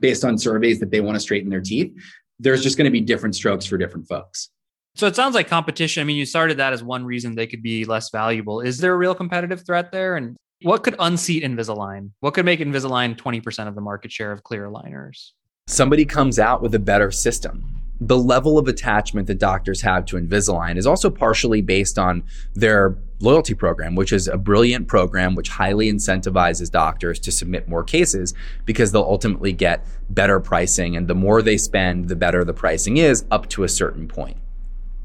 based on surveys that they want to straighten their teeth. There's just going to be different strokes for different folks so it sounds like competition. I mean, you started that as one reason they could be less valuable. Is there a real competitive threat there? And what could unseat Invisalign? What could make Invisalign 20% of the market share of clear aligners? Somebody comes out with a better system. The level of attachment that doctors have to Invisalign is also partially based on their loyalty program, which is a brilliant program which highly incentivizes doctors to submit more cases because they'll ultimately get better pricing. And the more they spend, the better the pricing is up to a certain point.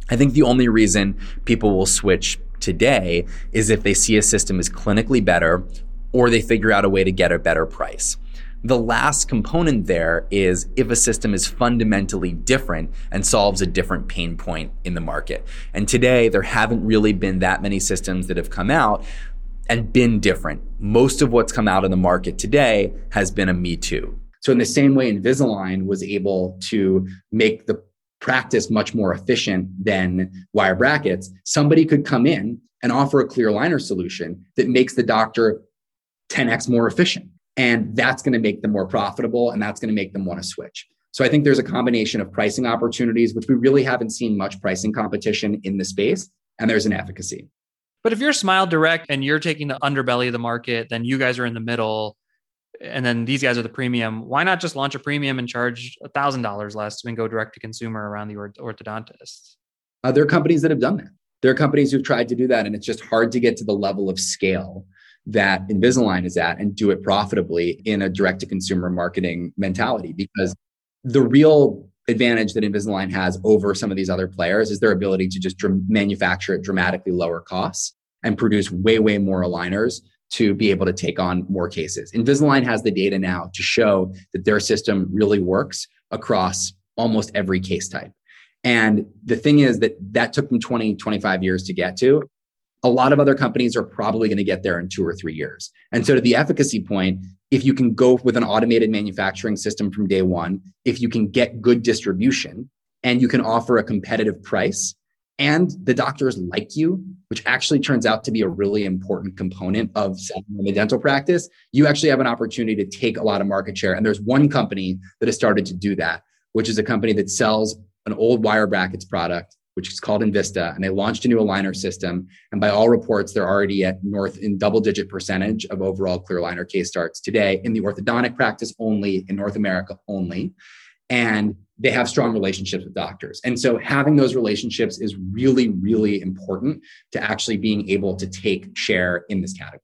I think the only reason people will switch today is if they see a system is clinically better or they figure out a way to get a better price. The last component there is if a system is fundamentally different and solves a different pain point in the market. And today, there haven't really been that many systems that have come out and been different. Most of what's come out in the market today has been a Me Too. So, in the same way, Invisalign was able to make the practice much more efficient than wire brackets, somebody could come in and offer a clear liner solution that makes the doctor 10x more efficient. And that's going to make them more profitable and that's going to make them want to switch. So I think there's a combination of pricing opportunities, which we really haven't seen much pricing competition in the space, and there's an efficacy. But if you're Smile Direct and you're taking the underbelly of the market, then you guys are in the middle and then these guys are the premium. Why not just launch a premium and charge a thousand dollars less and go direct to consumer around the orthodontist? Uh, there are companies that have done that. There are companies who've tried to do that, and it's just hard to get to the level of scale that Invisalign is at and do it profitably in a direct to consumer marketing mentality. Because the real advantage that Invisalign has over some of these other players is their ability to just dr- manufacture at dramatically lower costs and produce way, way more aligners to be able to take on more cases. Invisalign has the data now to show that their system really works across almost every case type. And the thing is that that took them 20, 25 years to get to. A lot of other companies are probably going to get there in two or three years. And so, to the efficacy point, if you can go with an automated manufacturing system from day one, if you can get good distribution and you can offer a competitive price, and the doctors like you, which actually turns out to be a really important component of selling in the dental practice, you actually have an opportunity to take a lot of market share. And there's one company that has started to do that, which is a company that sells an old wire brackets product, which is called Envista. And they launched a new aligner system. And by all reports, they're already at north in double digit percentage of overall clear aligner case starts today in the orthodontic practice only, in North America only. And they have strong relationships with doctors. And so having those relationships is really, really important to actually being able to take share in this category.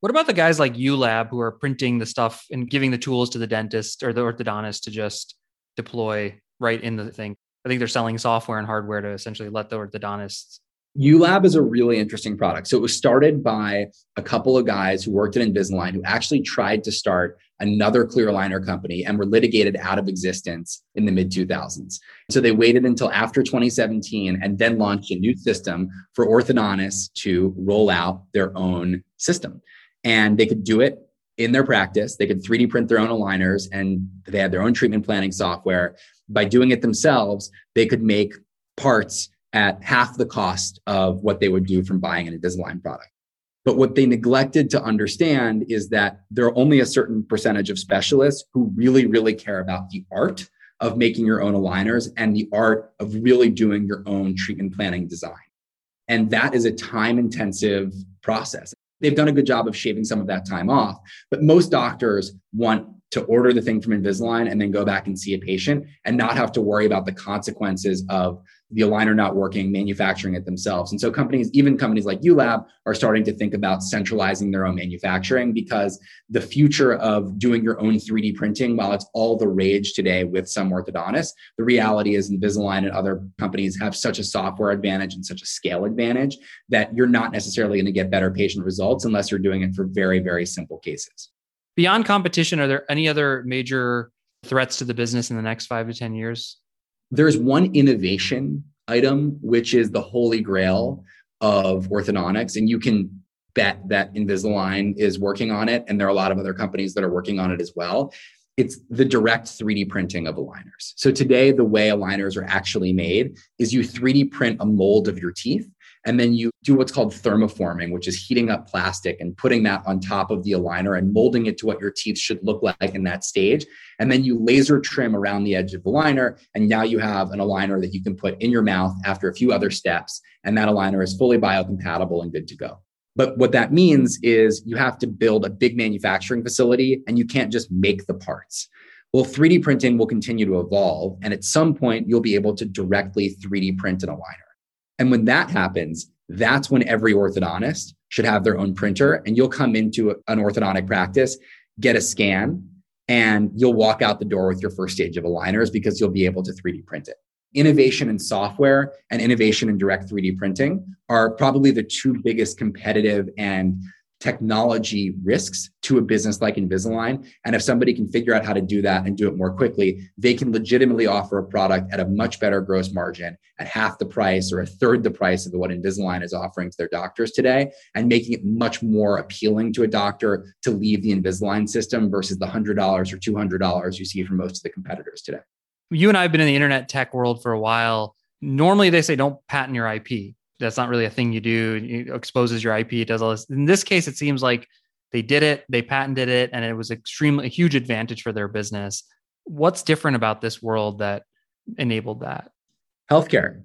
What about the guys like ULab who are printing the stuff and giving the tools to the dentist or the orthodontist to just deploy right in the thing? I think they're selling software and hardware to essentially let the orthodontists ULab is a really interesting product. So it was started by a couple of guys who worked at Invisalign who actually tried to start another clear aligner company and were litigated out of existence in the mid 2000s. So they waited until after 2017 and then launched a new system for orthodontists to roll out their own system. And they could do it in their practice. They could 3D print their own aligners and they had their own treatment planning software. By doing it themselves, they could make parts at half the cost of what they would do from buying an Invisalign product. But what they neglected to understand is that there are only a certain percentage of specialists who really, really care about the art of making your own aligners and the art of really doing your own treatment planning design. And that is a time intensive process. They've done a good job of shaving some of that time off, but most doctors want to order the thing from Invisalign and then go back and see a patient and not have to worry about the consequences of the aligner not working, manufacturing it themselves. And so companies, even companies like ULab, are starting to think about centralizing their own manufacturing because the future of doing your own 3D printing, while it's all the rage today with some orthodontists, the reality is Invisalign and other companies have such a software advantage and such a scale advantage that you're not necessarily going to get better patient results unless you're doing it for very, very simple cases. Beyond competition, are there any other major threats to the business in the next five to 10 years? There's one innovation item, which is the holy grail of orthodontics. And you can bet that Invisalign is working on it. And there are a lot of other companies that are working on it as well. It's the direct 3D printing of aligners. So today, the way aligners are actually made is you 3D print a mold of your teeth and then you do what's called thermoforming, which is heating up plastic and putting that on top of the aligner and molding it to what your teeth should look like in that stage. And then you laser trim around the edge of the aligner. And now you have an aligner that you can put in your mouth after a few other steps. And that aligner is fully biocompatible and good to go. But what that means is you have to build a big manufacturing facility and you can't just make the parts. Well, 3D printing will continue to evolve. And at some point, you'll be able to directly 3D print an aligner. And when that happens, that's when every orthodontist should have their own printer. And you'll come into an orthodontic practice, get a scan, and you'll walk out the door with your first stage of aligners because you'll be able to 3D print it. Innovation in software and innovation in direct 3D printing are probably the two biggest competitive and technology risks to a business like Invisalign. And if somebody can figure out how to do that and do it more quickly, they can legitimately offer a product at a much better gross margin at half the price or a third the price of what Invisalign is offering to their doctors today and making it much more appealing to a doctor to leave the Invisalign system versus the $100 or $200 you see from most of the competitors today. You and I have been in the internet tech world for a while. Normally, they say don't patent your IP that's not really a thing you do. It exposes your IP. It does all this. In this case, it seems like they did it, they patented it, and it was extremely a huge advantage for their business. What's different about this world that enabled that? Healthcare.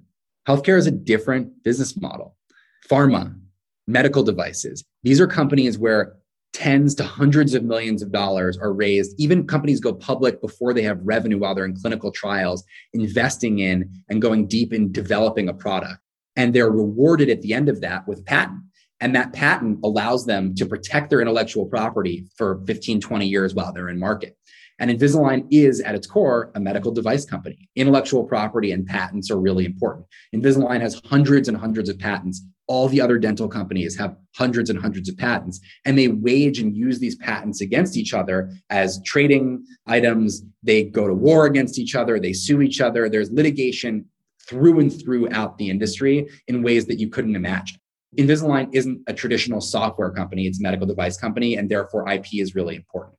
Healthcare is a different business model. Pharma, medical devices. These are companies where tens to hundreds of millions of dollars are raised. Even companies go public before they have revenue while they're in clinical trials, investing in and going deep in developing a product and they're rewarded at the end of that with patent. And that patent allows them to protect their intellectual property for 15 20 years while they're in market. And invisalign is at its core a medical device company. Intellectual property and patents are really important. Invisalign has hundreds and hundreds of patents. All the other dental companies have hundreds and hundreds of patents. And they wage and use these patents against each other as trading items. They go to war against each other. They sue each other. There's litigation through and throughout the industry in ways that you couldn't imagine. Invisalign isn't a traditional software company, it's a medical device company, and therefore IP is really important.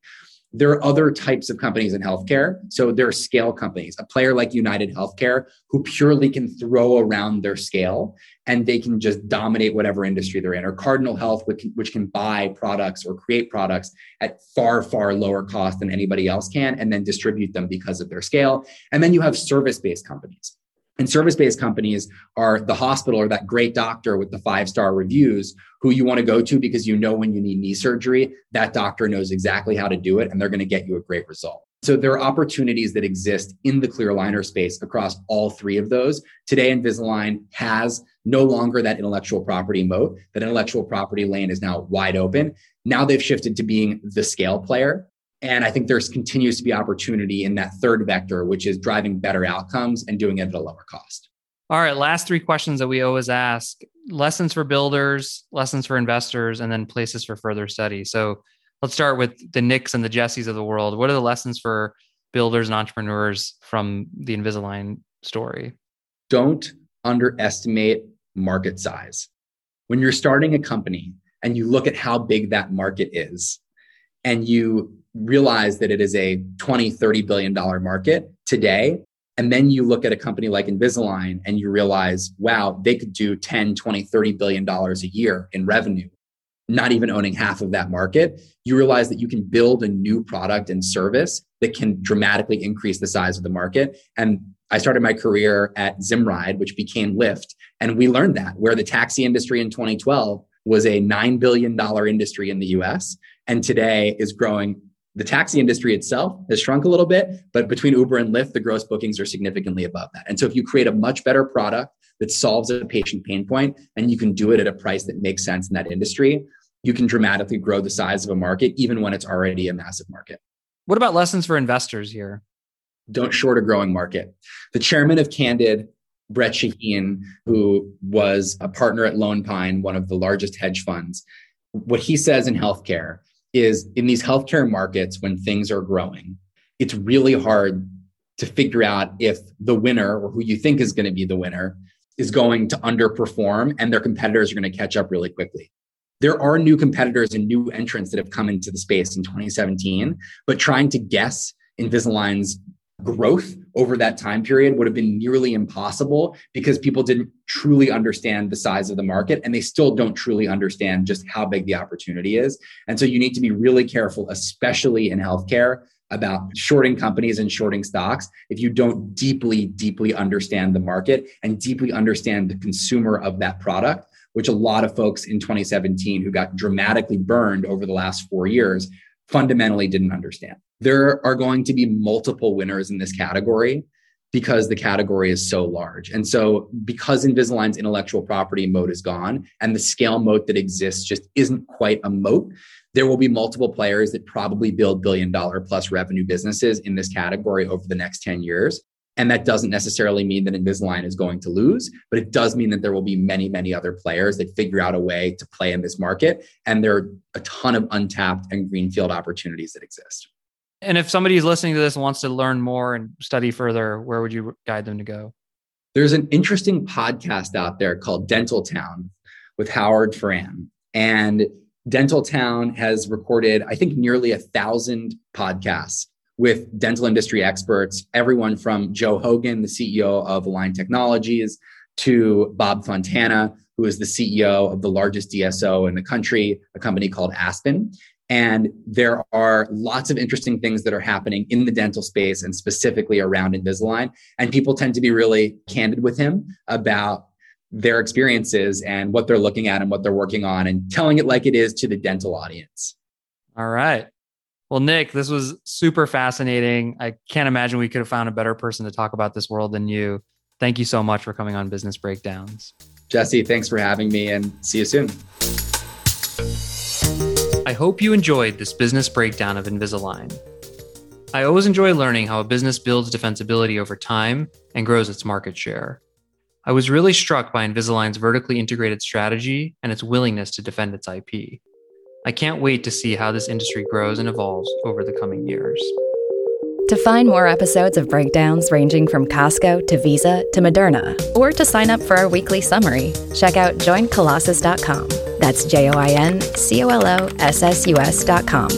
There are other types of companies in healthcare. So there are scale companies, a player like United Healthcare, who purely can throw around their scale and they can just dominate whatever industry they're in, or Cardinal Health, which can, which can buy products or create products at far, far lower cost than anybody else can, and then distribute them because of their scale. And then you have service based companies. And service based companies are the hospital or that great doctor with the five star reviews who you want to go to because you know when you need knee surgery, that doctor knows exactly how to do it and they're going to get you a great result. So there are opportunities that exist in the clear aligner space across all three of those. Today, Invisalign has no longer that intellectual property moat. That intellectual property lane is now wide open. Now they've shifted to being the scale player. And I think there's continues to be opportunity in that third vector, which is driving better outcomes and doing it at a lower cost. All right, last three questions that we always ask lessons for builders, lessons for investors, and then places for further study. So let's start with the Nicks and the Jessies of the world. What are the lessons for builders and entrepreneurs from the Invisalign story? Don't underestimate market size. When you're starting a company and you look at how big that market is, and you realize that it is a 20, 30 billion dollar market today, and then you look at a company like Invisalign and you realize, wow, they could do 10, 20, 30 billion dollars a year in revenue, not even owning half of that market. You realize that you can build a new product and service that can dramatically increase the size of the market. And I started my career at Zimride, which became Lyft. And we learned that where the taxi industry in 2012 was a $9 billion industry in the US and today is growing the taxi industry itself has shrunk a little bit, but between Uber and Lyft, the gross bookings are significantly above that. And so if you create a much better product that solves a patient pain point and you can do it at a price that makes sense in that industry, you can dramatically grow the size of a market, even when it's already a massive market. What about lessons for investors here? Don't short a growing market. The chairman of Candid, Brett Shaheen, who was a partner at Lone Pine, one of the largest hedge funds, what he says in healthcare is in these healthcare markets when things are growing, it's really hard to figure out if the winner or who you think is going to be the winner is going to underperform and their competitors are going to catch up really quickly. There are new competitors and new entrants that have come into the space in 2017, but trying to guess Invisalign's growth over that time period would have been nearly impossible because people didn't truly understand the size of the market and they still don't truly understand just how big the opportunity is. And so you need to be really careful, especially in healthcare, about shorting companies and shorting stocks if you don't deeply, deeply understand the market and deeply understand the consumer of that product, which a lot of folks in 2017 who got dramatically burned over the last four years fundamentally didn't understand there are going to be multiple winners in this mm-hmm. category because the category is so large. And so, because Invisalign's intellectual property moat is gone and the scale moat that exists just isn't quite a moat, there will be multiple players that probably build billion dollar plus revenue businesses in this category over the next 10 years. And that doesn't necessarily mean that Invisalign is going to lose, but it does mean that there will be many, many other players that figure out a way to play in this market. And there are a ton of untapped and greenfield opportunities that exist. And if somebody is listening to this and wants to learn more and study further, where would you guide them to go? There's an interesting podcast out there called Dental Town with Howard Farran. And Dental Town has recorded, I think, nearly a thousand podcasts with dental industry experts, everyone from Joe Hogan, the CEO of Align Technologies, to Bob Fontana, who is the CEO of the largest DSO in the country, a company called Aspen. And there are lots of interesting things that are happening in the dental space and specifically around Invisalign. And people tend to be really candid with him about their experiences and what they're looking at and what they're working on and telling it like it is to the dental audience. All right. Well, Nick, this was super fascinating. I can't imagine we could have found a better person to talk about this world than you. Thank you so much for coming on Business Breakdowns. Jesse, thanks for having me and see you soon. I hope you enjoyed this business breakdown of Invisalign. I always enjoy learning how a business builds defensibility over time and grows its market share. I was really struck by Invisalign's vertically integrated strategy and its willingness to defend its IP. I can't wait to see how this industry grows and evolves over the coming years. To find more episodes of breakdowns ranging from Costco to Visa to Moderna, or to sign up for our weekly summary, check out joincolossus.com. That's J O I N C O L O S S U S.com.